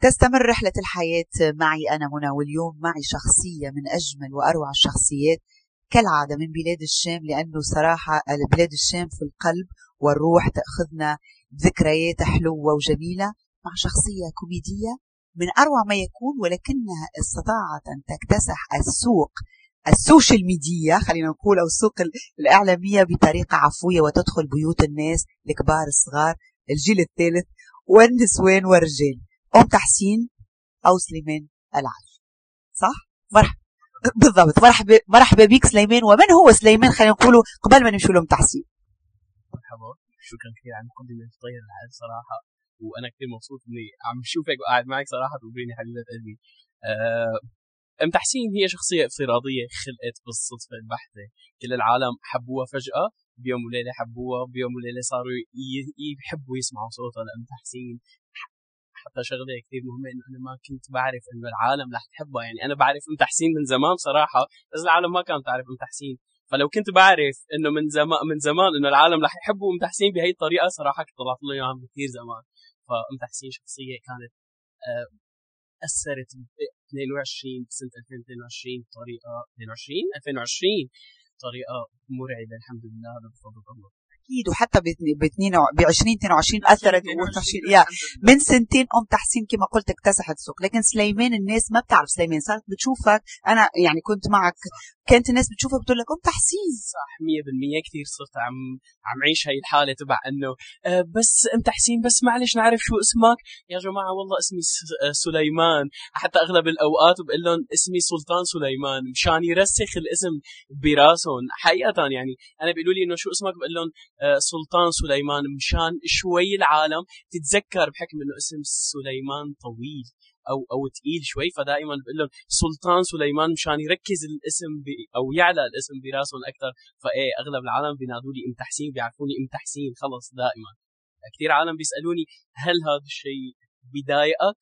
تستمر رحلة الحياة معي أنا منى واليوم معي شخصية من أجمل وأروع الشخصيات كالعادة من بلاد الشام لأنه صراحة بلاد الشام في القلب والروح تأخذنا ذكريات حلوة وجميلة مع شخصية كوميدية من أروع ما يكون ولكنها استطاعت أن تكتسح السوق ال social media خلينا نقول أو السوق الإعلامية بطريقة عفوية وتدخل بيوت الناس الكبار الصغار الجيل الثالث والنسوان والرجال. أم تحسين أو سليمان العاج. صح؟ مرحبا بالضبط. مرحبا مرحبا بك سليمان. ومن هو سليمان؟ خلينا نقوله قبل ما نمشي لهم تحسين. مرحبا. شكرا كثير على المقدمه طيب الحال صراحة. وأنا كثير مبسوط إني عم شوفك وقاعد معك صراحة تقوليني حبيبة قلبي. أه أم تحسين هي شخصية افتراضية خلقت بالصدفة البحتة كل العالم حبوها فجأة. بيوم وليلة حبوها بيوم وليلة صاروا يحبوا يسمعوا صوتها لأم تحسين. حتى شغله كثير مهمه إنه أنا ما كنت بعرف إنه العالم رح تحبها يعني أنا بعرف أم تحسين من زمان صراحة بس العالم ما كانت تعرف أم تحسين. فلو كنت بعرف إنه من زمان من زمان إنه العالم رح يحبوا أم تحسين بهي الطريقة صراحة كنت طلعت له اياها كثير زمان. فأم تحسين شخصية كانت آه، أثرت ب 22 بسنة 2022 بطريقة 22 2020 بطريقه مرعبة الحمد لله بفضل الله. أكيد وحتى ب 2022 أثرت يا من سنتين أم تحسين كما قلت اكتسحت السوق. لكن سليمان الناس ما بتعرف. سليمان صارت بتشوفك. أنا يعني كنت معك كانت الناس بتشوفها بتقول لك أم تحسين. صح 100% كثير صرت عم عم عيش هاي الحالة تبع إنه أه بس أم تحسين بس معلش نعرف شو اسمك. يا جماعة والله اسمي آه، سليمان. حتى أغلب الأوقات بقول لهم اسمي سلطان سليمان مشان يرسخ الاسم براسهم. حقيقة يعني أنا بيقولوا لي إنه شو اسمك؟ بقول لهم أه سلطان سليمان. مشان شوي العالم تتذكر بحكم إنه اسم سليمان طويل. أو أو ثقيل شوي فدائما بقول لهم سلطان سليمان مشان يركز الاسم ب أو يعلى الاسم براسهم أكثر فإيه أغلب العالم بينادوا لي إم تحسين بيعرفوني إم تحسين. خلص دائما. كثير عالم بيسألوني هل هذا الشيء بضايقك؟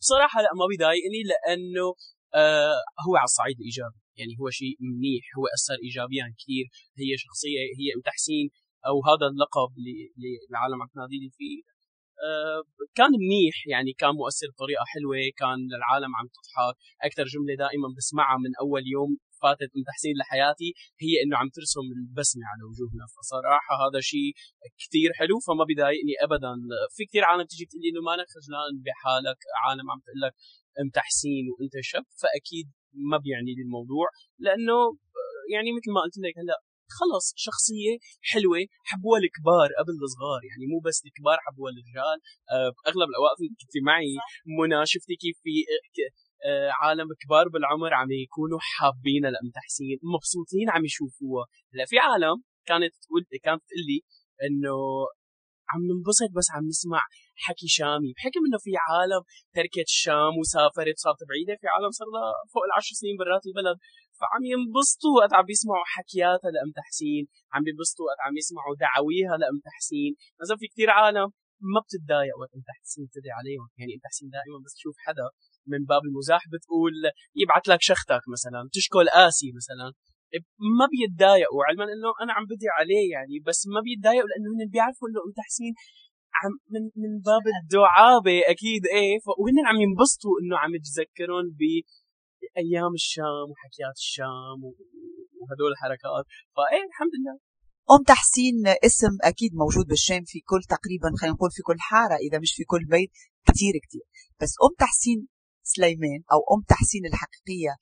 بصراحة لا ما بضايقني لأنه آه هو على الصعيد الإيجابي. يعني هو شيء منيح هو أثر ايجابيا كثير هي شخصية هي إم تحسين أو هذا اللقب اللي العالم عم تنادي لي فيه كان منيح يعني كان مؤثر بطريقة حلوة كان العالم عم تضحك. أكثر جملة دائما بسمعها من أول يوم فاتت من تحسين لحياتي هي إنه عم ترسم البسمة على وجوهنا فصراحه هذا شيء كثير حلو فما بضايقني ابدا. في كثير عالم تيجي تقول لي إنه مالك خجلان بحالك عالم عم تقول لك إم تحسين وإنت شاب فأكيد ما بيعني لي الموضوع لأنه يعني مثل ما قلت لك هلأ خلص شخصية حلوة حبوها الكبار قبل الصغار يعني مو بس الكبار حبوها الرجال. آه، اغلب الأوقات كنت معي منى شفتي كيف في آه، عالم كبار بالعمر عم يكونوا حابين لام تحسين مبسوطين عم يشوفوها. هلأ في عالم كانت تقول كانت تقول لي إنه عم ننبسط بس عم نسمع حكي شامي. بحكم انه في عالم تركت الشام وسافرت صارت بعيده في عالم صار لها فوق العشر سنين برات البلد. فعم ينبسطوا وقت عم بيسمعوا حكياتها لأم تحسين عم بينبسطوا وقت عم يسمعوا دعاويها لأم تحسين. مثلا في كثير عالم ما بتتضايق وقت أم تحسين تدعي عليهم. يعني أم تحسين دائما بس تشوف حدا من باب المزاح بتقول يبعث لك شختك مثلا تشكل قاسي مثلا. ما بيتضايقوا علما إنه أنا عم بدي عليه يعني بس ما بيتضايقوا لأنه هن بيعرفوا إنه أم تحسين عم من من باب الدعابة أكيد إيه وهن عم ينبسطوا إنه عم تذكرهم أيام الشام وحكيات الشام وهدول الحركات. فايه الحمد لله. أم تحسين اسم أكيد موجود بالشام في كل تقريبا خلينا نقول في كل حارة إذا مش في كل بيت كثير كثير بس أم تحسين سليمان أو أم تحسين الحقيقية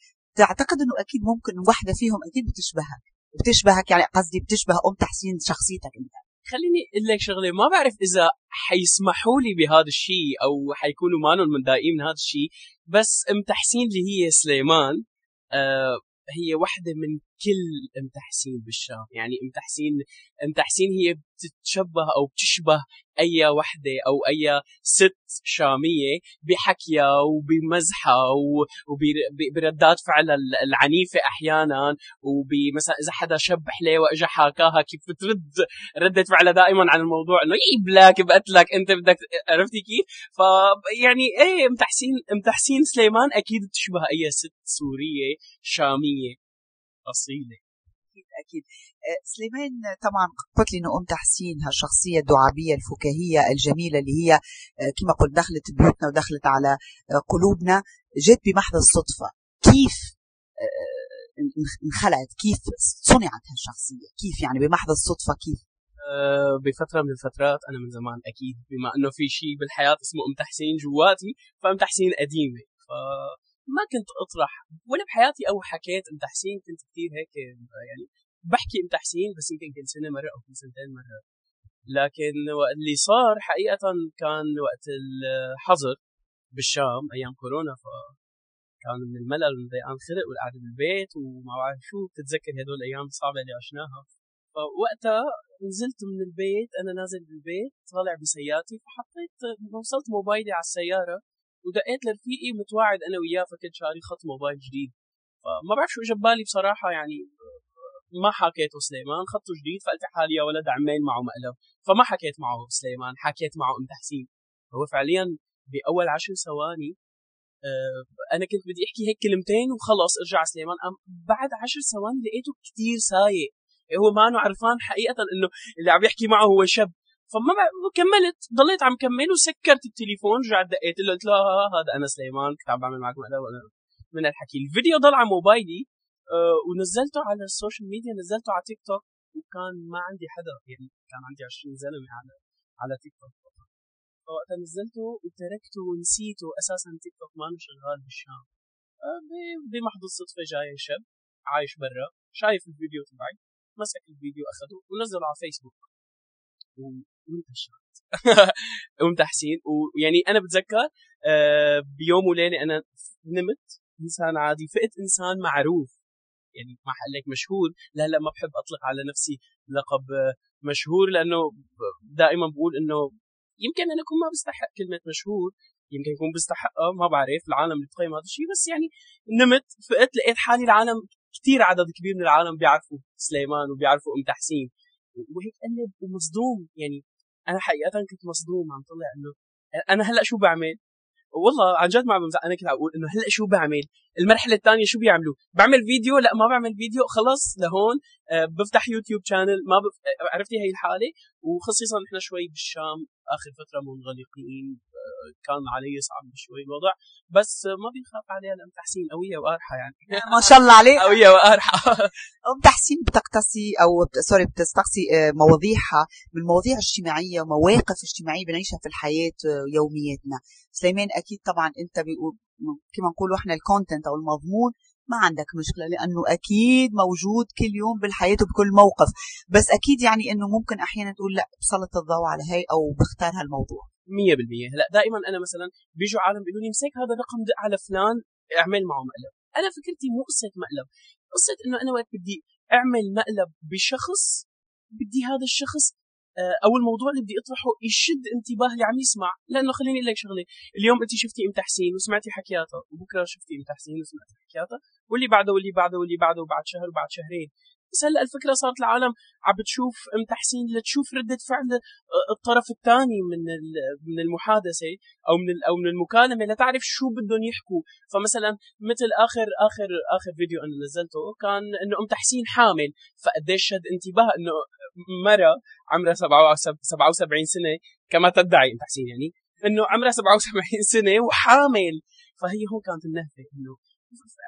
تعتقد إنه أكيد ممكن واحدة فيهم أكيد بتشبهك. بتشبهك يعني قصدي بتشبه أم تحسين شخصيتك أنت. خليني أقول لك شغلة ما بعرف إذا حيسمحوا لي بهذا الشيء أو حيكونوا مانن متضايقين من هذا الشيء. بس أم تحسين اللي هي سليمان آه هي واحدة من كل أم تحسين بالشام. يعني أم تحسين أم تحسين هي بتتشبه أو بتشبه أي وحدة أو أي ست شامية بحكيها وبمزحها وبردات فعلها العنيفة أحيانا. وبمثلا إذا حدا شب حليوه اجى حاكاها كيف بترد ردة فعلها دائما عن الموضوع إنه يي بلاك بقتلك أنت بدك عرفتي كيف؟ فيعني إيه أم تحسين أم تحسين سليمان أكيد بتشبه أي ست سورية شامية. اصيله أكيد آه، سليمان طبعا قلت لي إنه أم تحسين هالشخصية الدعابية الفكاهية الجميلة اللي هي آه، كما قلت دخلت بيوتنا ودخلت على آه، قلوبنا جت بمحض الصدفة. كيف انخلقت كيف صنعت هالشخصية؟ كيف يعني بمحض الصدفة كيف؟ بفترة من الفترات أنا من زمان أكيد بما إنه في شيء بالحياة اسمه أم تحسين جواتي فأم تحسين قديمة. ف ما كنت أطرح ولا بحياتي أو حكيت أم تحسين كنت كثير هيك يعني بحكي أم تحسين بس يمكن كل سنة مرة أو كل سنتين مرة. لكن اللي صار حقيقة كان وقت الحظر بالشام أيام كورونا ف كان من الملل والضيقان خلق والقعدة بالبيت وما بعرف شو بتتذكر هدول الأيام الصعبه اللي عشناها. فوقتها نزلت من البيت أنا نازل بالبيت طالع بسيارتي فحطيت وصلت موبايلي على السيارة. ودقيت لرفيقي متواعد أنا وياه فكنت شاري خط موبايل جديد. فما بعرف شو اجى ببالي بصراحة يعني ما حكيته سليمان خطه جديد فقلت حالي يا ولد عمين معه مقلب فما حكيت معه سليمان حكيت معه أم تحسين. هو فعليا بأول عشر ثواني آه، أنا كنت بدي أحكي هيك كلمتين وخلص أرجع سليمان. بعد عشر ثواني لقيته كتير سايق. هو ما عرفان حقيقة إنه اللي عم يحكي معه هو شاب. فما كملت. ضليت عم كمل وسكرت التليفون رجعت دقيت له قلت له هذا أنا سليمان كنت عم بعمل معك من الحكي. الفيديو ضل على موبايلي أه ونزلته على ال social media نزلته على تيك توك وكان ما عندي حدا يعني كان عندي 20 زلمة على على تيك توك. فوقتها نزلته وتركته ونسيته أساسا تيك توك ما شغال بالشام. أه بمحض الصدفة جاي شاب عايش برا شايف الفيديو تبعي مسك الفيديو أخذه ونزله على فيسبوك ام تحسين. ويعني أنا بتذكر آه، بيوم وليلة أنا نمت إنسان عادي فقت إنسان معروف. يعني ما لك مشهور. لا لا ما بحب أطلق على نفسي لقب مشهور لأنه دائما بقول إنه يمكن أنا أكون ما بستحق كلمة مشهور. يمكن يكون بستحقها ما بعرف العالم بتقيم هذا الشيء بس يعني نمت فقت لقيت حالي العالم كثير عدد كبير من العالم بيعرفوا سليمان وبيعرفوا أم تحسين. وهيك قلب ومصدوم. يعني أنا حقيقة كنت مصدوم عم طلع إنه أنا هلأ شو بعمل؟ والله عن جد ما بمزح أنا كنت عم أقول إنه هلأ شو بعمل؟ المرحلة الثانية شو بيعملوا؟ بعمل فيديو؟ لأ ما بعمل فيديو خلص لهون أه بفتح يوتيوب channel ما بف... عرفتي هي الحالة؟ وخصيصا نحن شوي بالشام آخر فترة منغلقين. كان علي صعب شوي الوضع بس ما بيخاف عليها لام تحسين قوية وقارحة يعني. ما شاء الله عليك. قوية وقارحة. أم تحسين بتقتصي أو sorry بتستقصي آه، مواضيعها من مواضيع اجتماعيه ومواقف اجتماعية بنعيشها في الحياة آه، يومياتنا سليمان أكيد طبعا أنت بيقول كما نقولوا إحنا ال content أو المضمون ما عندك مشكلة لأنه أكيد موجود كل يوم بالحياة وبكل موقف. بس أكيد يعني إنه ممكن أحيانا تقول لا بسلط الضوء على هي أو بختار هالموضوع. 100% هلا دائما أنا مثلا بيجوا عالم بيقولوا لي امسك هذا الرقم دق على فلان أعمل معه مقلب. أنا فكرتي مو قصة مقلب. قصة إنه أنا وقت بدي أعمل مقلب بشخص بدي هذا الشخص آه، أو الموضوع اللي بدي أطرحه يشد انتباه اللي عم يسمع. لأنه خليني أقول لك شغلة. اليوم أنت شفتي أم تحسين وسمعتي حكياتها وبكرة شفتي أم تحسين وسمعتي حكياتها. واللي بعده واللي بعده واللي بعده وبعد شهر وبعد شهرين. بس هلا الفكرة صارت العالم عم بتشوف ام تحسين لتشوف ردة فعل آه، الطرف الثاني من من المحادثة أو من أو من المكالمة لتعرف شو بدهم يحكوا. فمثلا مثل آخر آخر آخر فيديو أنا نزلته كان إنه أم تحسين حامل. فقديش شد انتباه إنه مرة عمرها 77 سنة كما تدعي أم تحسين يعني إنه عمرها 77 سنة وحامل. فهي هون كانت النهفة إنه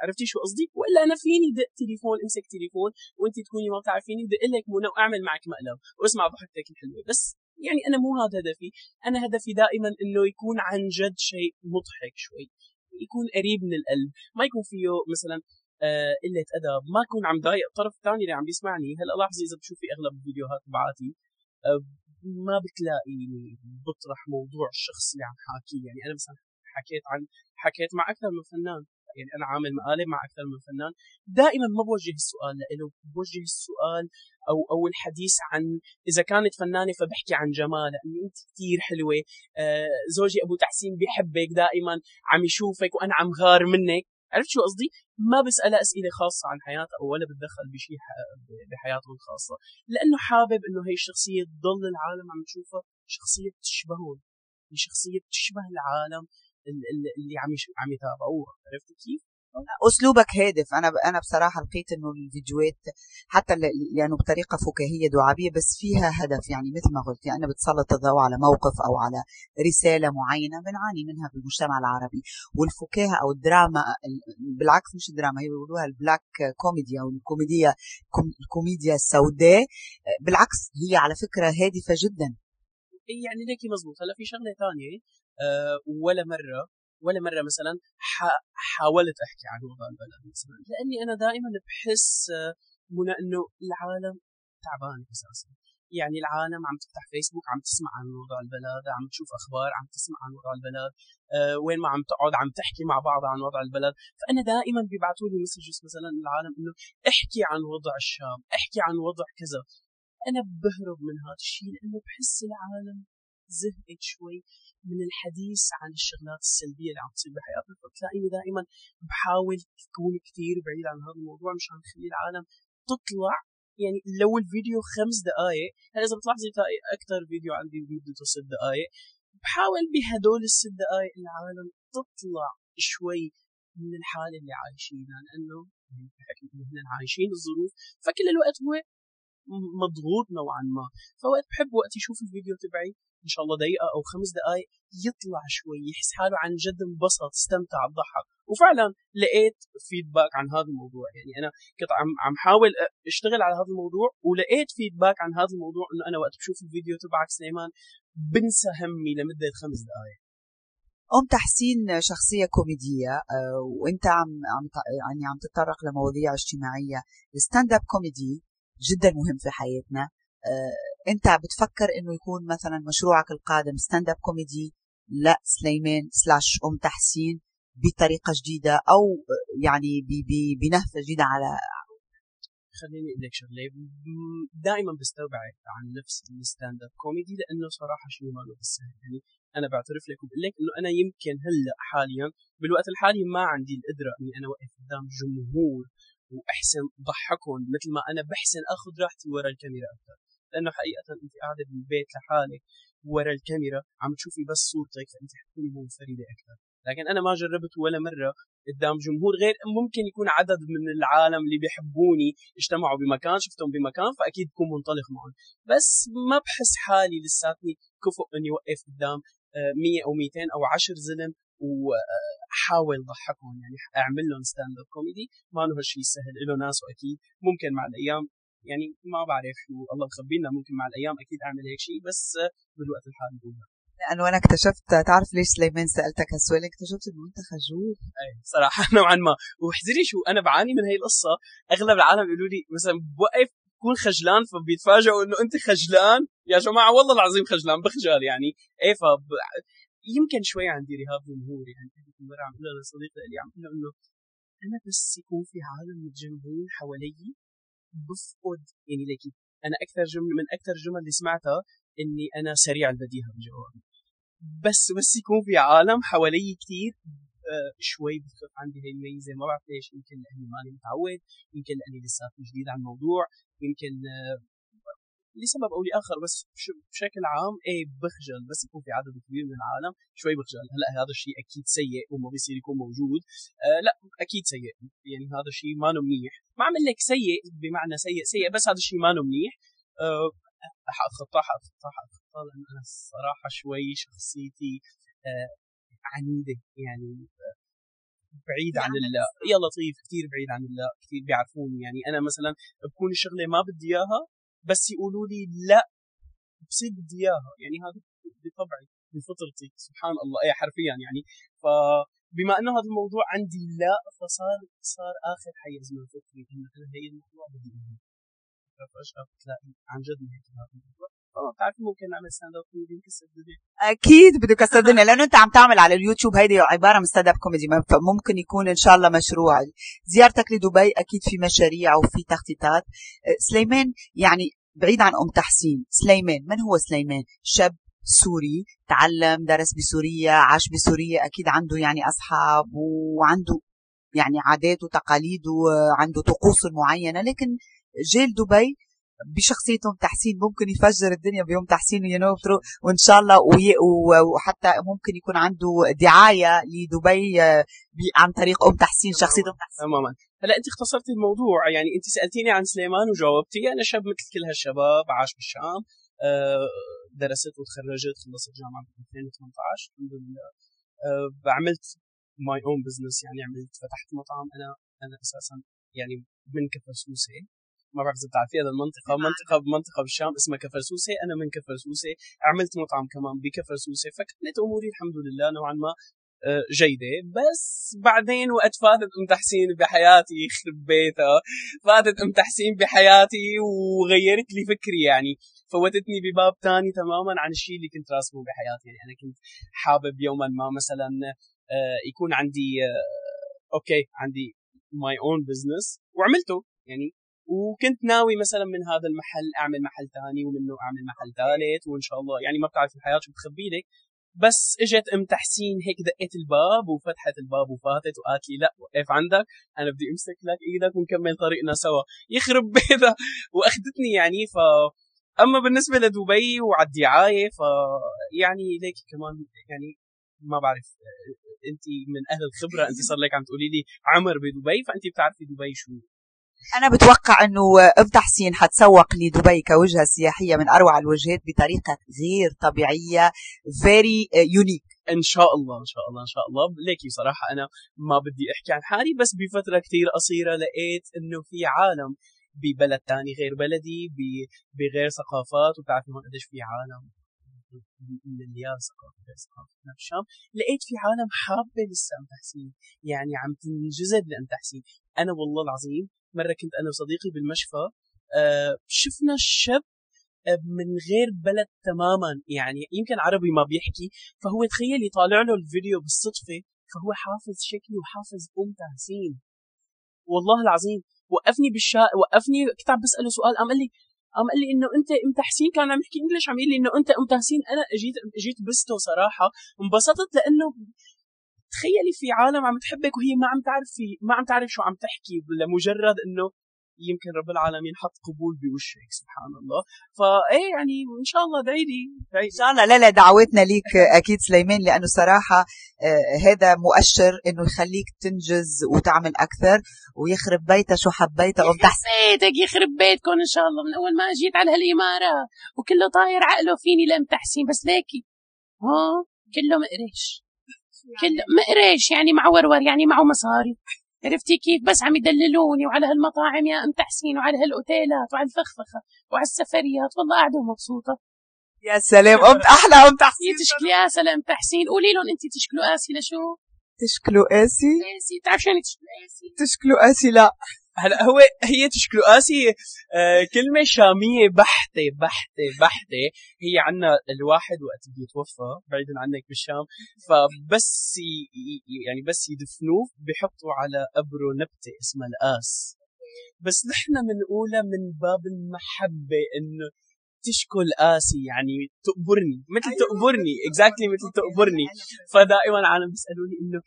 عرفتي شو قصدي؟ ولا أنا فيني دق تليفون امسك تليفون وانت تكوني ما بتعرفيني دق لك منى وأعمل معك مقلب واسمع ضحكتك الحلوة. بس يعني أنا مو هذا هدفي. أنا هدفي دائما إنه يكون عن جد شيء مضحك شوي. يكون قريب من القلب. ما يكون فيه مثلا آه قلة أدب. ما أكون عم ضايق. الطرف الثاني اللي عم بيسمعني هلأ لاحظي إذا بتشوفي أغلب الفيديوهات تبعاتي آه ما بتلاقيني بطرح موضوع الشخص اللي عم حاكيه. يعني أنا مثلا حكيت عن حكيت مع أكثر من فنان. يعني أنا عامل مقالب مع أكثر من فنان. دائما ما بوجه السؤال له بوجه السؤال أو أو الحديث عن إذا كانت فنانة فبحكي عن جمالها انه أنت كثير حلوة. آه زوجي أبو تحسين بيحبك دائما عم يشوفك وأنا عم غار منك. عرفت شو قصدي؟ ما بسألها أسئلة خاصة عن حياتها ولا بتدخل بشيء بحياتهم الخاصة. لأنه حابب إنه هي الشخصية تضل العالم عم تشوفها شخصية تشبههم هي شخصية تشبه العالم. اللي عم عم يتابعوها عرفت كيف؟ أسلوبك هادف. أنا أنا بصراحة لقيت إنه الفيديوهات حتى لأنه بطريقة فكاهية دعابية بس فيها هدف. يعني مثل ما قلت يعني بتسلط الضوء على موقف أو على رسالة معينة بنعاني منها في المجتمع العربي. والفكاهة أو الدراما بالعكس مش الدراما هي بيقولوها ال black comedy أو الكوميديا الكوميديا السوداء. بالعكس هي على فكرة هادفة جدا. يعني ليكي مزبوط. هلأ في شغلة ثانية. ولا مرة ولا مرة مثلا حاولت أحكي عن وضع البلد مثلا. لأني أنا دائما بحس منى إنه العالم تعبان أساسا. يعني العالم عم تفتح فيسبوك عم تسمع عن وضع البلد عم تشوف أخبار عم تسمع عن وضع البلد أه وين ما عم تقعد عم تحكي مع بعض عن وضع البلد. فأنا دائما بيبعثوا لي مسجز مثلا العالم إنه احكي عن وضع الشام احكي عن وضع كذا. أنا بهرب من هذا الشيء لأنه بحس العالم زهقت شوي من الحديث عن الشغلات السلبية اللي عم تصير بحياتنا فتلاقيني دائما بحاول تكون كثير بعيد عن هذا الموضوع مشان نخلي العالم تطلع. يعني لو الفيديو خمس دقائق هلا إذا بتلاحظي تلاقي أكثر فيديو عندي مدته ست دقائق بحاول بهدول الست دقائق العالم تطلع شوي من الحالة اللي عايشينها لأنه بحكم إنه عايشين الظروف فكل الوقت هو مضغوط نوعا ما. فوقت بحب وقت يشوف الفيديو تبعي إن شاء الله دقيقة أو خمس دقائق يطلع شوي يحس حاله عن جد انبسط استمتع ضحك. وفعلا لقيت فيدباك عن هذا الموضوع. يعني أنا كنت عم عم حاول أشتغل على هذا الموضوع ولقيت فيدباك عن هذا الموضوع إنه أنا وقت بشوف الفيديو تبعك سليمان بنسى همي لمدة خمس دقائق أم تحسين شخصية كوميدية آه، وأنت عم عم يعني عم تتطرق لمواضيع اجتماعية. ال stand-up comedy جدا مهم في حياتنا انت بتفكر انه يكون مثلا مشروعك القادم stand-up comedy لا سليمان slash أم تحسين بطريقة جديدة أو يعني بنهفه جديدة على خليني أقول لك شغلة. دائما بستوعب عن نفس ال stand-up comedy لأنه صراحة شيء ما له بالسهل. يعني أنا بعترف لك وبقول لك إنه أنا يمكن هلأ حاليا بالوقت الحالي ما عندي القدرة إني أنا اوقف قدام جمهور وأحسن ضحكهم مثل ما أنا بحسن أخذ راحتي ورا الكاميرا أكثر لأنه حقيقة انت قاعدة بالبيت لحالك ورا الكاميرا عم تشوفي بس صورتك فانت حتكوني منفرده أكثر. لكن أنا ما جربت ولا مرة قدام جمهور غير ممكن يكون عدد من العالم اللي بيحبوني اجتمعوا بمكان شفتهم بمكان فأكيد بكون منطلق معهم. بس ما بحس حالي لساتني كفؤ إني اوقف قدام 100 أو 200 أو 10 زلم وحاول ضحكهم. يعني أعمل لهم stand-up comedy ما له هالشيء سهل له ناس وأكيد ممكن مع الأيام يعني ما بعرف شو الله مخبينا ممكن مع الأيام أكيد أعمل هيك شيء بس بالوقت الحالي بقولها لأنه أنا اكتشفت تعرف ليش سليمان سألتك هالسؤال؟ اكتشفت إنه أنت خجول. أي صراحة نوعا ما. واحذري شو أنا بعاني من هي القصة. أغلب العالم يقولوا لي مثلا بوقف بكون خجلان فبيتفاجئوا إنه أنت خجلان. يا جماعة والله العظيم خجلان بخجل يعني. إيه ف يمكن شوي عندي رهاب جمهور يعني. كنت مرة عم أقول لصديق لي عم إنه أنا بس يكون في عالم متجمعين حوالي بفقد يعني ليك أنا أكثر جمله من أكثر الجمل اللي سمعتها إني أنا سريع البديهة بجوابي بس بس يكون في عالم حوالي كثير آه شوي بتخف عندي هي الميزة. ما بعرف ليش. يمكن لأني ماني متعود. يمكن لأني لساتني جديد على الموضوع. يمكن آه لسبب أو لاخر بس بشكل عام إيه بخجل بس يكون في عدد كبير من العالم شوي بخجل. هلأ هذا الشيء أكيد سيء وما بيصير يكون موجود. آه لأ أكيد سيء. يعني هذا الشيء ما منيح. ما عم لك سيء بمعنى سيء. سيء بس هذا الشيء ما منيح. آه حأتخطاه حأتخطاه حأتخطاه لأن أنا الصراحه شوي شخصيتي آه عنيدة. يعني آه بعيد عن الله يا لطيف كثير بعيد عن الله كثير بيعرفوني. يعني أنا مثلا بكون الشغله ما بدي إياها بس يقولوا لي لا بصير بدي إياها. يعني هذا بطبعي بفطرتي. سبحان الله. اي حرفيا يعني. فبما إنه هذا الموضوع عندي لا فصار صار آخر حيز من فكري انه أنا هي الموضوع بدي اياه ففجاه بتلاقي عن جد هيك هذا الموضوع. بتعرفي ممكن نعمل stand up comedy نكسر الدنيا أكيد بده يكسر الدنيا لأنه أنت عم تعمل على اليوتيوب هيدي عبارة من stand up comedy ممكن يكون إن شاء الله مشروع. زيارتك لدبي أكيد في مشاريع وفي تخطيطات. سليمان يعني بعيد عن أم تحسين سليمان من هو سليمان؟ شاب سوري تعلم درس بسوريا عاش بسوريا أكيد عنده يعني أصحاب وعنده يعني عادات وتقاليد وعنده طقوس معينة. لكن جيل دبي بشخصية ام تحسين ممكن يفجر الدنيا بيوم تحسين you know وإن شاء الله وحتى ممكن يكون عنده دعاية لدبي آه، عن طريق أم تحسين شخصيه ام تحسين. تماما. هلا أنت اختصرتي الموضوع يعني أنت سألتيني عن سليمان وجاوبتي أنا شاب مثل كل هالشباب عاش بالشام آه، درست وتخرجت خلصت جامعة ب 2018 الحمد لله. عملت my own business يعني عملت فتحت مطعم أنا أنا أساسا يعني من كفر سوسه ما بعرف إذا بتعرفي هذا المنطقة. منطقة بمنطقه بالشام اسمها كفر سوسه أنا من كفر سوسه عملت مطعم كمان بكفر سوسه فكانت أموري الحمد لله نوعا ما آه، جيدة. بس بعدين وقت فاتت أم تحسين بحياتي يخرب بيتها. فاتت أم تحسين بحياتي وغيرت لي فكري يعني. فوتتني بباب تاني تماما عن الشيء اللي كنت راسمه بحياتي. يعني أنا كنت حابب يوما ما مثلا آه، يكون عندي آه، okay عندي my own business وعملته. يعني وكنت ناوي مثلا من هذا المحل أعمل محل ثاني ومنه أعمل محل ثالث وإن شاء الله. يعني ما بتعرف الحياة شو بتخبي لك بس إجت أم تحسين هيك دقيت الباب وفتحت الباب وفاتت وقالت لي لا وقف عندك أنا بدي أمسك لك إيدك ونكمل طريقنا سوا. يخرب بيتها وأخذتني يعني. ف أما بالنسبة لدبي وعلى الدعايه ف يعني ليك كمان يعني ما بعرف انت من أهل الخبرة انت صار لك عم تقولي لي عمر بدبي فانت بتعرفي دبي شو أنا بتوقع إنه ام تحسين حتسوق لدبي كوجهة سياحية من أروع الوجهات بطريقة غير طبيعية very unique إن شاء الله إن شاء الله إن شاء الله. ليكي بصراحه أنا ما بدي أحكي عن حالي بس بفترة كثير قصيرة لقيت إنه في عالم ببلد تاني غير بلدي بغير ثقافات وبتعرفي هون قديش في عالم. مليار ثقافه ثقافتنا بالشام لقيت في عالم حابه لسه ام تحسين. يعني عم تنجذب لام تحسين. أنا والله العظيم مرة كنت أنا وصديقي بالمشفى آه شفنا الشاب آه، من غير بلد تماما. يعني يمكن عربي ما بيحكي فهو تخيل يطالع له الفيديو بالصدفة فهو حافظ شكلي وحافظ أم تحسين. والله العظيم وقفني بالشارع وقفني كنت عم بسأله سؤال قام قال لي قام قال لي إنه أنت أم تحسين كان عم يحكي انجلش عم يقول لي إنه أنت أم تحسين. أنا أجيت اجيت بستو صراحة انبسطت لأنه تخيلي في عالم عم تحبك وهي ما عم تعرف في ما عم تعرف شو عم تحكي لمجرد إنه يمكن رب العالمين حط قبول بوشك سبحان الله فايه يعني إن شاء الله ادعي لي إن شاء الله. لا لا دعوتنا ليك أكيد سليمان لأنه صراحة آه هذا مؤشر إنه يخليك تنجز وتعمل أكثر ويخرب بيتها شو حبيتها يخرب بيتك يخرب بيتكم إن شاء الله. من أول ما أجيت على هالإمارة وكله طاير عقله فيني لم تحسين بس ليكي. ها؟ كله مقرش كله مقرش يعني مع ورور يعني معه مصاري. عرفتي كيف؟ بس عم يدللوني وعلى هالمطاعم يا أم تحسين وعلى هالأوتيلات وعلى الفخفخة وعلى السفريات والله قاعدة مبسوطة. يا سلام أم أحلى أم تحسين. تشكلي يا سلام تحسين. قولي لهم انت تشكلوا قاسي لشو؟ تشكلوا قاسي قاسي بتعرف شو يعني تشكلوا قاسي تشكلوا قاسي لا. هلا هو هي تشكلو قاسي آه كلمة شامية بحتة بحتة بحتة. هي عنا الواحد وقت بيتوفى بعيدا عنك بالشام. فبس يعني بس يدفنوه بحطوا على قبره نبتة اسمها القاس بس نحن بنقولها من باب المحبة إنه تشكل قاسي يعني تقبرني. مثل أيوة. تقبرني exactly exactly مثل تقبرني. فدائما عالم بيسألوني إنه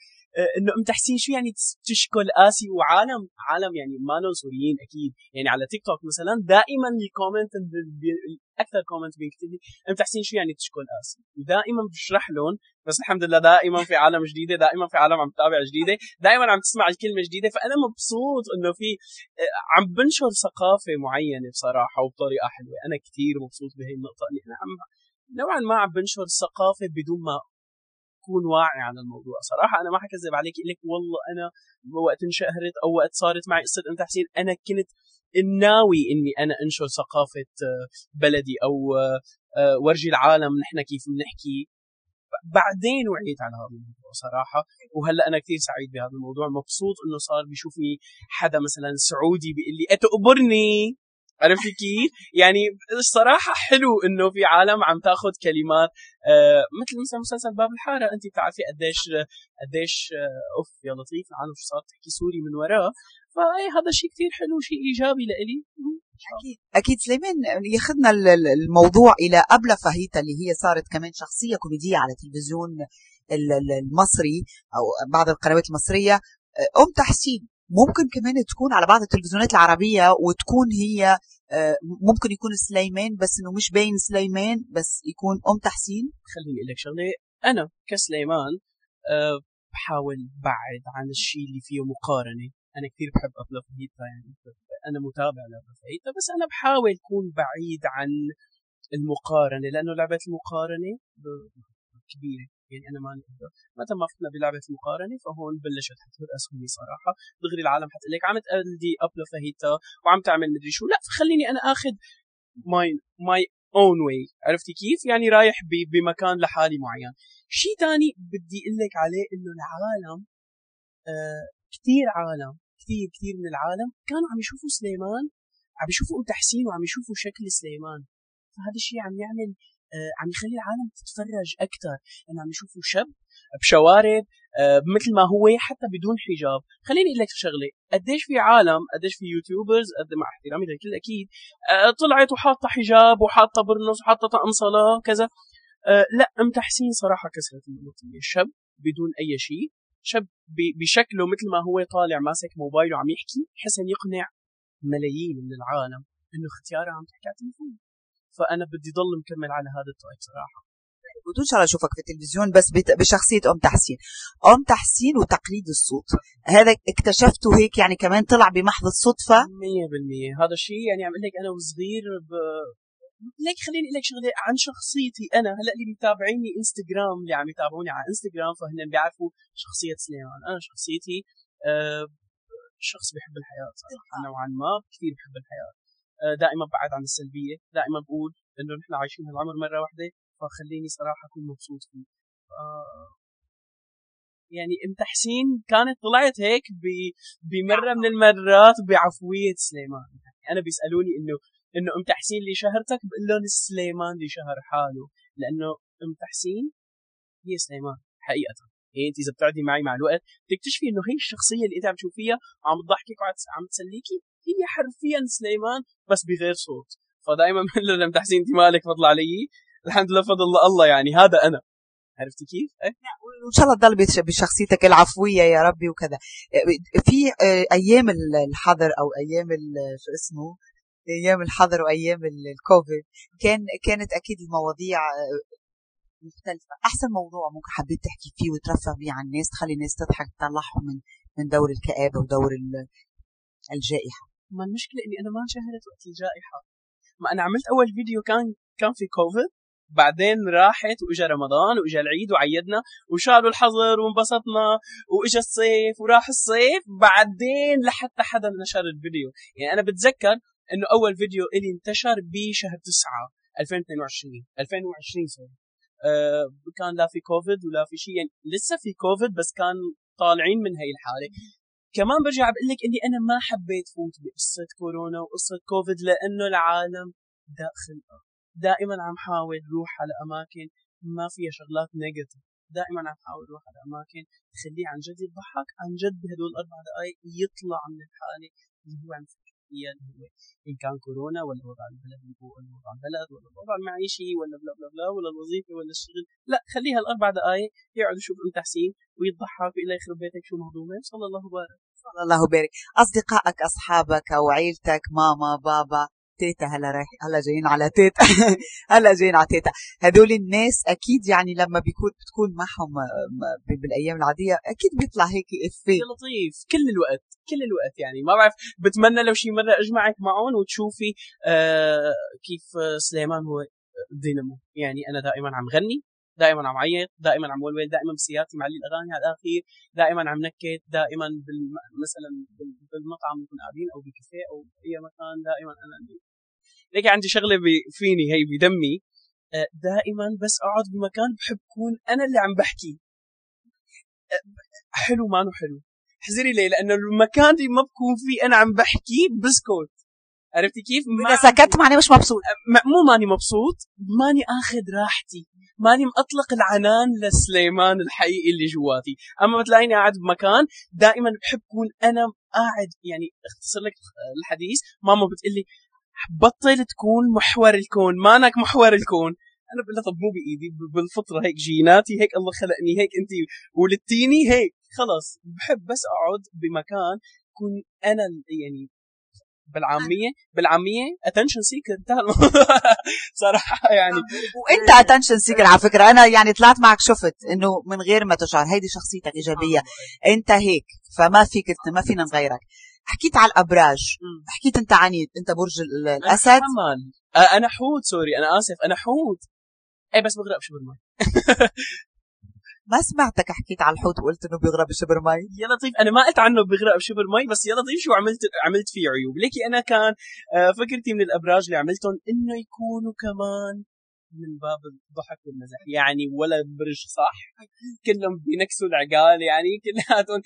إنه أم تحسين شو يعني تشكل قاسي وعالم؟ عالم يعني ما سوريين أكيد. يعني على تيك توك مثلا دائما ال comment أكثر comment بيكتب لي أم تحسين شو يعني تشكل قاسي ودائما بشرح لهم بس الحمد لله دائما في عالم جديدة دائما في عالم عم تتابع جديدة دائما عم تسمع الكلمة جديدة فأنا مبسوط إنه في آه، عم بنشر ثقافة معينة بصراحة وبطريقة حلوة. أنا كثير مبسوط بهي النقطة اني أنا عم نوعا ما عم بنشر ثقافة بدون ما تكون واعي عن الموضوع. صراحة أنا ما حكذب عليك لك والله أنا وقت انشهرت أو وقت صارت معي قصة انت حسين أنا كنت ناوي إني أنا أنشر ثقافة آه، بلدي أو آه، آه، ورجي العالم نحن كيف بنحكي. بعدين وعيت على هذا الموضوع صراحة. وهلأ أنا كثير سعيد بهذا الموضوع. مبسوط إنه صار بيشوفني حدا مثلا سعودي بيقول لي اتقبرني عرفتي كيف؟ يعني الصراحة حلو إنه في عالم عم تأخذ كلمات آه مثل مثلا مسلسل باب الحارة أنت بتعرفي قديش قديش آه أوف يا لطيف العالم شو صارت تحكي سوري من وراه. فأي هذا شيء كثير حلو شيء إيجابي لإلي. أكيد أكيد سليمان يأخذنا الموضوع إلى قبل فهيتا اللي هي صارت كمان شخصية كوميدية على التلفزيون المصري أو بعض القنوات المصرية. أم تحسين ممكن كمان تكون على بعض التلفزيونات العربية وتكون هي آه، ممكن يكون سليمان بس إنه مش باين سليمان بس يكون أم تحسين. خليني أقول لك شغلة. أنا كسليمان أه بحاول بعد عن الشيء اللي فيه مقارنة. أنا كثير بحب ابلا فهيتا يعني أنا متابع لابلا فهيتا بس أنا بحاول أكون بعيد عن المقارنة لأنه لعبة المقارنة كبيرة. يعني أنا ماني أقدر متى ما فتنا بلعبة المقارنة فهون بلشت حترقص مني صراحة دغري العالم حتقول لك عم تقلدي ابلا فهيتا وعم تعمل مدري شو. لا فخليني أنا آخذ my my own way عرفتي كيف؟ يعني رايح بمكان لحالي معين. شيء ثاني بدي أقول لك عليه إنه العالم آه كثير عالم كثير كثير من العالم كانوا عم يشوفوا سليمان عم يشوفوا تحسين وعم يشوفوا شكل سليمان. فهذا الشيء عم يعمل عم يخلي العالم تتفرج أكثر انه عم يشوفوا شاب بشوارب آه مثل ما هو حتى بدون حجاب. خليني أقول لك شغلة. قديش في عالم قديش في YouTubers قد مع احترامي للكل أكيد آه طلعت وحاطة حجاب وحاطة برنس وحاطة طقم صلاة كذا آه لا أم تحسين صراحة كسرت النقطيه شاب بدون أي شيء شاب بشكله مثل ما هو طالع ماسك موبايله وعم يحكي حسن يقنع ملايين من العالم إنه اختيارها عم تحكي على التليفون. فأنا بدي ضل مكمل على هذا ال type صراحة. بدون شاء الله اشوفك في التلفزيون بس بشخصية أم تحسين. أم تحسين وتقليد الصوت. هذا اكتشفته هيك يعني كمان طلع بمحض الصدفة. 100% هذا الشيء يعني عم لك أنا وصغير ب... ليك خليني أقول لك شغلة عن شخصيتي أنا. هلأ اللي متابعيني انستغرام اللي عم يتابعوني على انستغرام فهن بيعرفوا شخصية سليمان. أنا شخصيتي أه شخص بحب الحياة صراحة نوعا ما. كثير بحب الحياة. دائما بعد عن السلبية دائما بقول إنه نحن عايشين هالعمر مرة واحدة فخليني صراحة أكون مبسوط فيه. يعني ام تحسين كانت طلعت هيك بمرة من المرات بعفوية سليمان. يعني أنا بيسألوني إنه إنه أم تحسين اللي شهرتك؟ بقول لهم سليمان اللي شهر حاله لأنه أم تحسين هي سليمان حقيقة. يعني إنت إذا بتقعدي معي مع الوقت بتكتشفي إنه هي الشخصية اللي أنت عم تشوفيها وعم تضحكك وعم تسليكي هي حرفيا سليمان بس بغير صوت. فدائما بقول لهم تحسين انت مالك فضل علي. الحمد لله فضل الله يعني. هذا أنا. عرفتي كيف؟ إيه؟ وإن شاء الله تضل بشخصيتك العفوية يا ربي وكذا. في آه، أيام الحظر أو أيام شو اسمه؟ أيام الحظر وأيام الكوفيد كان كانت أكيد المواضيع آه، مختلفة. أحسن موضوع ممكن حبيت تحكي فيه وترفه فيه عن الناس تخلي الناس تضحك تطلعهم من من دور الكآبة ودور الجائحة. ما المشكلة إني أنا ما انشهرت وقت الجائحة. ما أنا عملت أول فيديو كان كان في كوفيد بعدين راحت وإجا رمضان وإجا العيد وعيدنا وشالوا الحظر وانبسطنا وإجا الصيف وراح الصيف بعدين لحتى حدا نشر الفيديو. يعني أنا بتذكر إنه أول فيديو إلي انتشر بشهر 9 2022 2020 sorry أه كان لا في كوفيد ولا في شيء يعني لسه في كوفيد بس كان طالعين من هي الحالة. كمان برجع بقول لك إني أنا ما حبيت فوت بقصة كورونا وقصة كوفيد لأنه العالم داخل دائما عم حاول روح على أماكن ما فيها شغلات negative دائما عم حاول روح على أماكن تخليه عن جد يضحك. عن جد بهدول الأربع دقائق يطلع من الحالة اللي هو عم فيها. هو إن كان كورونا ولا وضع البلد ولا وضع البلد ولا الوضع المعيشي ولا بلا بلا بلا ولا الوظيفة ولا الشغل. لا خليها الأربع دقائق يقعد يشوف ام تحسين ويضحك ويقول يخرب بيتك شو مهضومه صلى الله وبارك. صلى الله وبارك. أصدقائك أصحابك أو عيلتك ماما بابا تيتا هلا رايح هلا جايين على تيتا. هلا جايين على تيتا. هدول الناس أكيد يعني لما بيكون بتكون معهم بالأيام العادية أكيد بيطلع هيك إفيه. لطيف. كل الوقت كل الوقت يعني. ما بعرف بتمنى لو شي مرة أجمعك معهم وتشوفي آه كيف سليمان هو دينامو. يعني أنا دائما عم غني. دائما عم عيط دائما عم ولول دائما بسيارتي معلي الأغاني على الأخير دائما عم نكت دائما بال... مثلا بالمطعم نكون قاعدين أو بكافيه أو أي مكان دائما أنا ليك عندي شغلة فيني هي بدمي. آه، دائما بس أقعد بمكان بحب كون أنا اللي عم بحكي. آه، حلو ما حلو. احذري ليه؟ لأنه المكان اللي ما بكون فيه أنا عم بحكي بسكوت. عرفتي كيف؟ ما سكت ماني مش مبسوط. مو ماني مبسوط ماني آخذ راحتي. ماني مطلق العنان لسليمان الحقيقي اللي جواتي. أما بتلاقيني قاعد بمكان دائما بحب كون أنا قاعد يعني أختصر لك الحديث ماما بتقلي بطل تكون محور الكون مانك محور الكون. أنا بقول طب مو بإيدي بالفطرة هيك جيناتي هيك الله خلقني هيك أنت ولدتيني هيك. خلص بحب بس أقعد بمكان أكون أنا يعني بالعامية بالعامية attention seeker انتهى الموضوع. صراحة يعني. وانت attention seeker على فكرة. أنا يعني طلعت معك شفت إنه من غير ما تشعر. هيدي شخصيتك إيجابية. أنت هيك. فما فيك ما فينا نغيرك. حكيت على الأبراج. حكيت أنت عنيد أنت برج الأسد. حمل آه، أنا حوت sorry أنا آسف. أنا حوت. اي بس بغرق بشبر مي ما سمعتك حكيت على الحوت وقلت إنه بيغرق بشبر مي؟ يا لطيف أنا ما قلت عنه بغرق بشبر مي بس يا لطيف شو عملت عملت فيه عيوب. ليكي أنا كان آه، فكرتي من الأبراج اللي عملتهم إنه يكونوا كمان من باب الضحك والمزح يعني ولا برج صح. كلهم بينكسوا العقال. يعني كلياتهم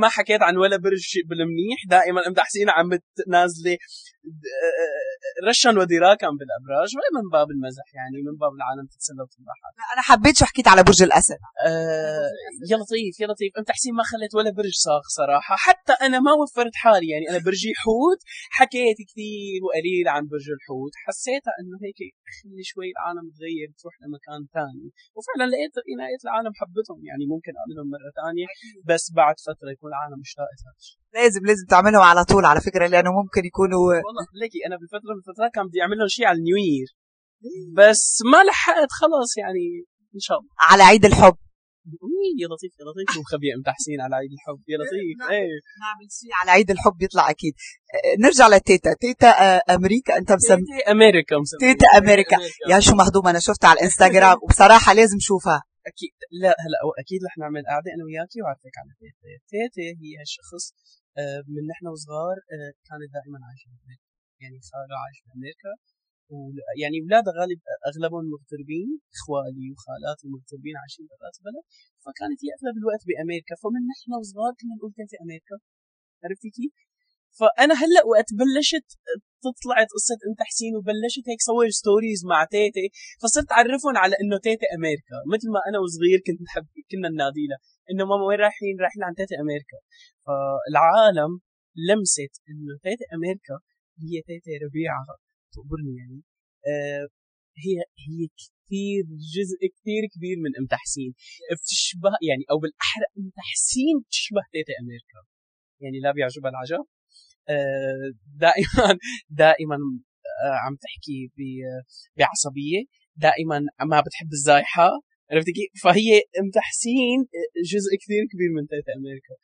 ما حكيت عن ولا برج بالمنيح. دائما أم تحسين عم نازله رشا ودراكا بالأبراج. ولا من باب المزح يعني من باب العالم تتسلى وتضحك أنا حبيت شو حكيت على برج الأسد. آه يا لطيف يا لطيف. أم تحسين ما خلت ولا برج صاغ صراحة. حتى أنا ما وفرت حالي. يعني أنا برجي حوت. حكيت كثير وقليل عن برج الحوت. حسيتها إنه هيك خلي شوي العالم تغير تروح لمكان ثاني. وفعلا لقيت لقيت العالم حبتهم يعني ممكن أعملهم مرة ثانية بس بعد فترة يكون العالم اشتاقت لازم لازم تعملهم على طول على فكرة لأنه ممكن يكونوا والله ليكي أنا بفتره من الفترات كان بدي اعمل لهم شيء على ال New Year. بس ما لحقت خلاص يعني إن شاء الله. على عيد الحب. إيه، يا لطيف يا لطيف. شو مخبي أم تحسين على عيد الحب يا لطيف. إيه. نعمل شيء على عيد الحب يطلع أكيد. آه، نرجع لتيتا. تيتا آه، أمريكا أنت مسمي تيتا أمريكا مسمى تيتا أمريكا. يا شو مهضومه أنا شفتها على الإنستغرام. وبصراحة لازم شوفها أكيد. لا هلأ أكيد رح نعمل قعده أنا وياكي وعرفك على تيتا. تيتا هي هالشخص آه، من نحن وصغار كانت دائما عايشة يعني خاله عايش بأمريكا. يعني اولادها غالب اغلبهم مغتربين اخوالي وخالاتي مغتربين عايشين برات البلد فكانت هي أغلب الوقت بأمريكا. فمن نحن وصغار كنا نقول تيتا أمريكا. عرفتي كيف؟ فأنا هلأ وقت بلشت طلعت قصة ام تحسين وبلشت هيك صور stories مع تيتا فصرت أعرفهم على إنه تيتا أمريكا. مثل ما أنا وصغير كنت نحب كنا ننادي لها إنه ماما وين رايحين؟ رايحين عند تيتا أمريكا. فالعالم لمست إنه تيتا أمريكا هي تيتا ربيعه تقبرني يعني. آه هي هي كثير جزء كثير كبير من أم تحسين. بتشبه يعني أو بالأحرى أم تحسين بتشبه تيتا أمريكا يعني لا بيعجبها العجب. آه، دائما دائما آه، عم تحكي بعصبية. دائما ما بتحب الزايحة. عرفتي كيف؟ فهي أم تحسين جزء كثير كبير من تيتا أمريكا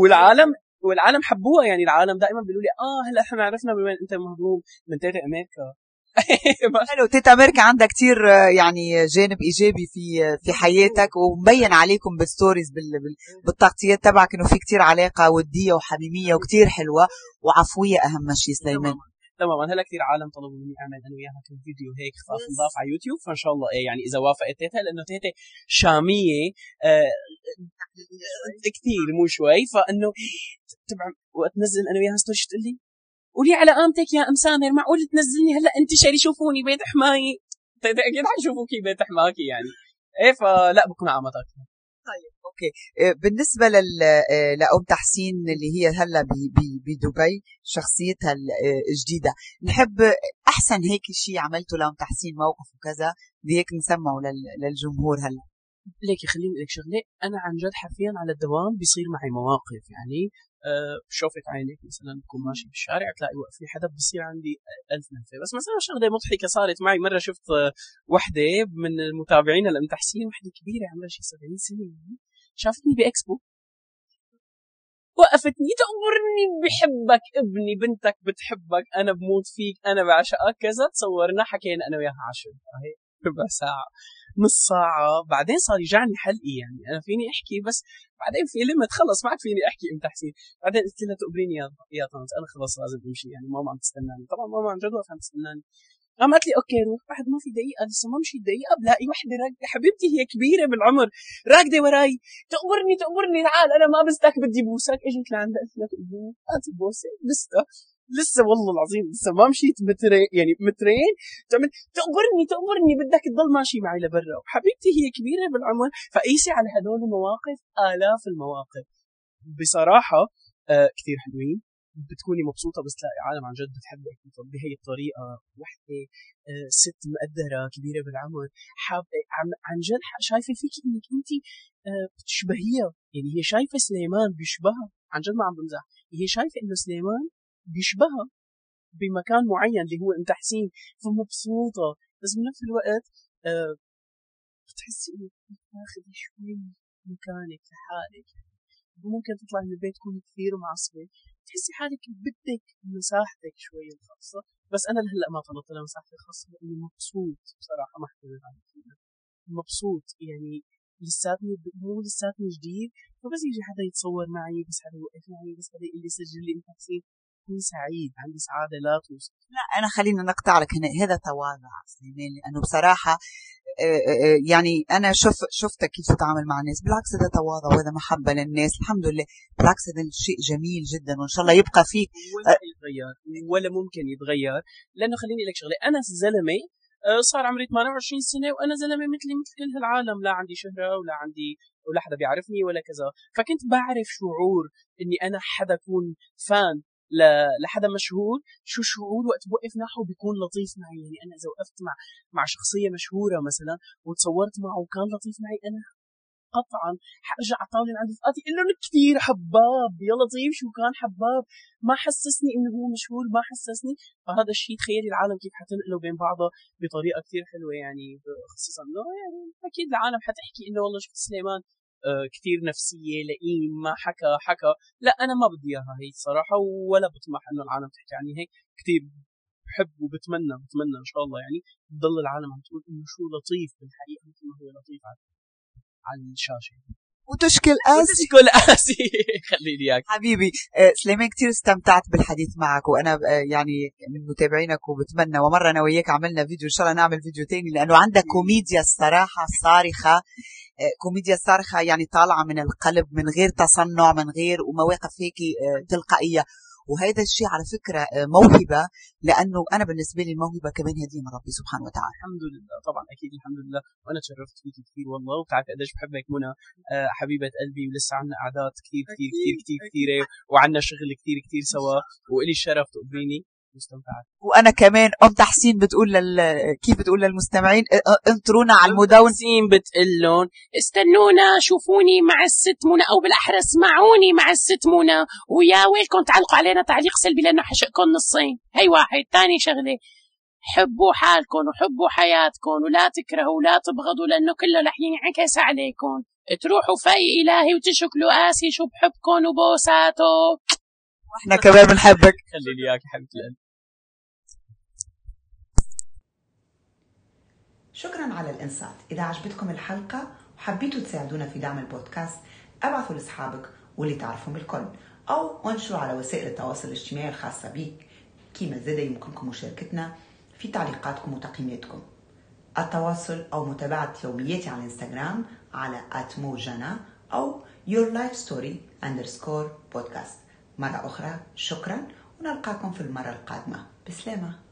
والعالم والعالم حبوها يعني العالم دائما بيقولوا لي آه هلأ إحنا عرفنا بوين أنت مهضوم من تيتا أمريكا. حلو تيتا أمريكا عندها كتير يعني جانب إيجابي في في حياتك ومبين عليكم بال stories بال- بال- بالتغطيات تبعك إنه في كتير علاقة ودية وحميمية وكتير حلوة وعفوية أهم شيء سليمان. تماما هلأ كثير عالم طلبوا مني أعمل أنا وياها كم فيديو هيك خفاف نضاف على يوتيوب فإن شاء الله إيه يعني إذا وافقت تيتا لأنه تيتا شامية آه كثير مو شوي فإنه تبع وقت نزل أنا وياها story شو تقول لي؟ قولي على قامتي يا ام سامر معقول تنزلني؟ هلأ انتشري شوفوني بيت حماي تيتا أكيد حيشوفوكي بيت حماكي يعني. إيه فلأ بكون على قامتك أوكي. آه، بالنسبة لل آه، لأم تحسين اللي هي هلأ ب- ب- بدبي شخصيتها آه، الجديدة نحب أحسن هيك شيء عملته لأم تحسين موقف وكذا هيك نسمعه لل- للجمهور هلأ؟ ليكي خليني أقول لك شغلة أنا عن جد حرفيا على الدوام بيصير معي مواقف يعني شوفت عينك مثلا بكون ماشي بالشارع تلاقي لي حدا بصير عندي ألف نفسه بس مثلا شغله مضحكة صارت معي. مرة شفت وحدة من المتابعين الام تحسين وحدة كبيرة عمرها شي 70 سنة يعني شافتني بإكسبو. وقفتني تأمرني بحبك ابني بنتك بتحبك أنا بموت فيك أنا بعشقك. كذا تصورنا حكينا أنا وياها عشر هي ربع ساعة. نص ساعة بعدين صار يجعني حلقي يعني. أنا فيني أحكي بس بعدين في ليمت خلص ما عاد فيني أحكي أم تحسين. بعدين قلت لها تقبريني يا طنط أنا خلص لازم أمشي يعني ماما عم تستناني. طبعا ماما عن جد عم تستناني. قام قالت لي okay روح بعد ما في دقيقة لسه ما مشي دقيقة بلاقي وحدة راكدة. حبيبتي هي كبيرة بالعمر راكدة وراي. تقبرني تقبرني تعال أنا ما بستك بدي بوسك. اجيت لعندها قلت لها تقبرني هاتي بوسه لسه. لسه والله العظيم لسه ما مشيت مترين يعني مترين. تعمل تقبرني تقبرني بدك تضل ماشي معي لبرا. وحبيبتي هي كبيرة بالعمر فقيسي على هدول المواقف آلاف المواقف. بصراحة آه كثير حلوين. بتكوني مبسوطة بس تلاقي عالم عن جد بتحبك بهي الطريقة وحدة آه، ست مقدرة كبيرة بالعمر حابه عن, عن جد شايفة فيك إنك أنت آه، بتشبهيها. يعني هي شايفة سليمان بيشبهها. عن جد ما عم بمزح. هي شايفة إنه سليمان بيشبهها بمكان معين اللي هو ام تحسين فمبسوطة. بس بنفس الوقت آه، بتحسي انك تاخذي شوي مكانك لحالك. ممكن تطلع من البيت تكون كثير معصبة. تحسي حالك بدك مساحتك شوي الخاصة. بس أنا لهلأ ما طلبت لها مساحتي الخاصة لأني مبسوط بصراحة ما أحكي مبسوط يعني لساتني مو لساتني جديد. فبس يجي حدا يتصور معي بس حدا يوقف معي بس حدا يقول لي سجل لي انت كون سعيد عندي سعادة لا توصف. لا أنا خلينا نقطع لك هنا هذا تواضع سليمان لأنه بصراحة آه، آه، آه، يعني أنا شوف شفتك كيف تتعامل مع الناس. بالعكس هذا تواضع وهذا محبة للناس. الحمد لله. بالعكس هذا شيء جميل جدا وإن شاء الله يبقى فيك. ولا يتغير ولا ممكن يتغير. لأنه خليني لك شغلة أنا زلمة صار عمري 28 سنة وأنا زلمة مثلي مثل كل العالم. لا عندي شهرة ولا عندي ولا حدا بيعرفني ولا كذا. فكنت بعرف شعور إني أنا حدا أكون فان لحدا مشهور. شو شعور وقت بوقف معه بيكون لطيف معي. يعني أنا إذا وقفت مع مع شخصية مشهورة مثلا وتصورت معه وكان لطيف معي أنا قطعا حأرجع على الطاوله عند رفقاتي أقول لهم كثير حباب يا لطيف شو كان حباب؟ ما حسسني إنه هو مشهور ما حسسني. فهذا الشيء تخيلي العالم كيف حتنقله بين بعضها بطريقة كثير حلوة يعني خصوصا إنه يعني أكيد العالم حتحكي إنه والله شفت سليمان كثير نفسية لئيم ما حكى حكى. لا أنا ما بدي إياها هي الصراحه ولا بطمح إنه العالم تحكي عني. هيك كثير بحب وبتمنى بتمنى إن شاء الله يعني تضل العالم عم تقول إنه شو لطيف بالحقيقة مثل ما هو لطيف على الشاشة. وتشكل قاسي وتشكل قاسي خليني إياك. حبيبي آه، سليمان كثير استمتعت بالحديث معك وأنا آه، يعني من متابعينك وبتمنى ومرة أنا وياك عملنا فيديو إن شاء الله نعمل فيديو تاني لأنه عندك كوميديا الصراحة صارخه آه، كوميديا صارخه يعني طالعة من القلب من غير تصنع من غير ومواقف هيك تلقائية. وهذا الشيء على فكرة آه، موهبة لأنه أنا بالنسبة لي الموهبة كمان هدية من ربي سبحانه وتعالى. الحمد لله طبعا أكيد الحمد لله وأنا تشرفت فيك كثير والله وبتعرف قديش بحبك منى آه، حبيبة قلبي ولسه عنا أعداد كثير كثير كثير كثير كثيرة وعنا شغل كثير كثير سوا وإلي الشرف تقبليني مستمتعات وأنا كمان ام تحسين بتقول لل... كيف بتقول للمستمعين انطرونا على المدون تحسين بتقول لهم استنونا شوفوني مع الست منى أو بالاحرى اسمعوني مع الست منى. ويا ويلكم تعلقوا علينا تعليق سلبي لأنه حشقكم نصين. هي واحد ثاني شغلة. حبوا حالكم وحبوا حياتكم ولا تكرهوا ولا تبغضوا لأنه كله رح ينعكس عليكم. تروحوا في إلهي وتشكلوا قاسي شو بحبكم وبوساته إحنا كمان بنحبك. خليني إياك حبيبتي. شكرا على الإنصات. إذا عجبتكم الحلقة وحبيتوا تساعدونا في دعم البودكاست أبعثوا لأصحابك واللي تعرفهم الكل أو انشروا على وسائل التواصل الاجتماعي الخاصة بيك. كيما زاد يمكنكم مشاركتنا في تعليقاتكم وتقييماتكم. التواصل أو متابعة يومياتي على الانستغرام على @موجنا أو your life story underscore podcast. مرة أخرى شكرا ونلقاكم في المرة القادمة. بسلامة.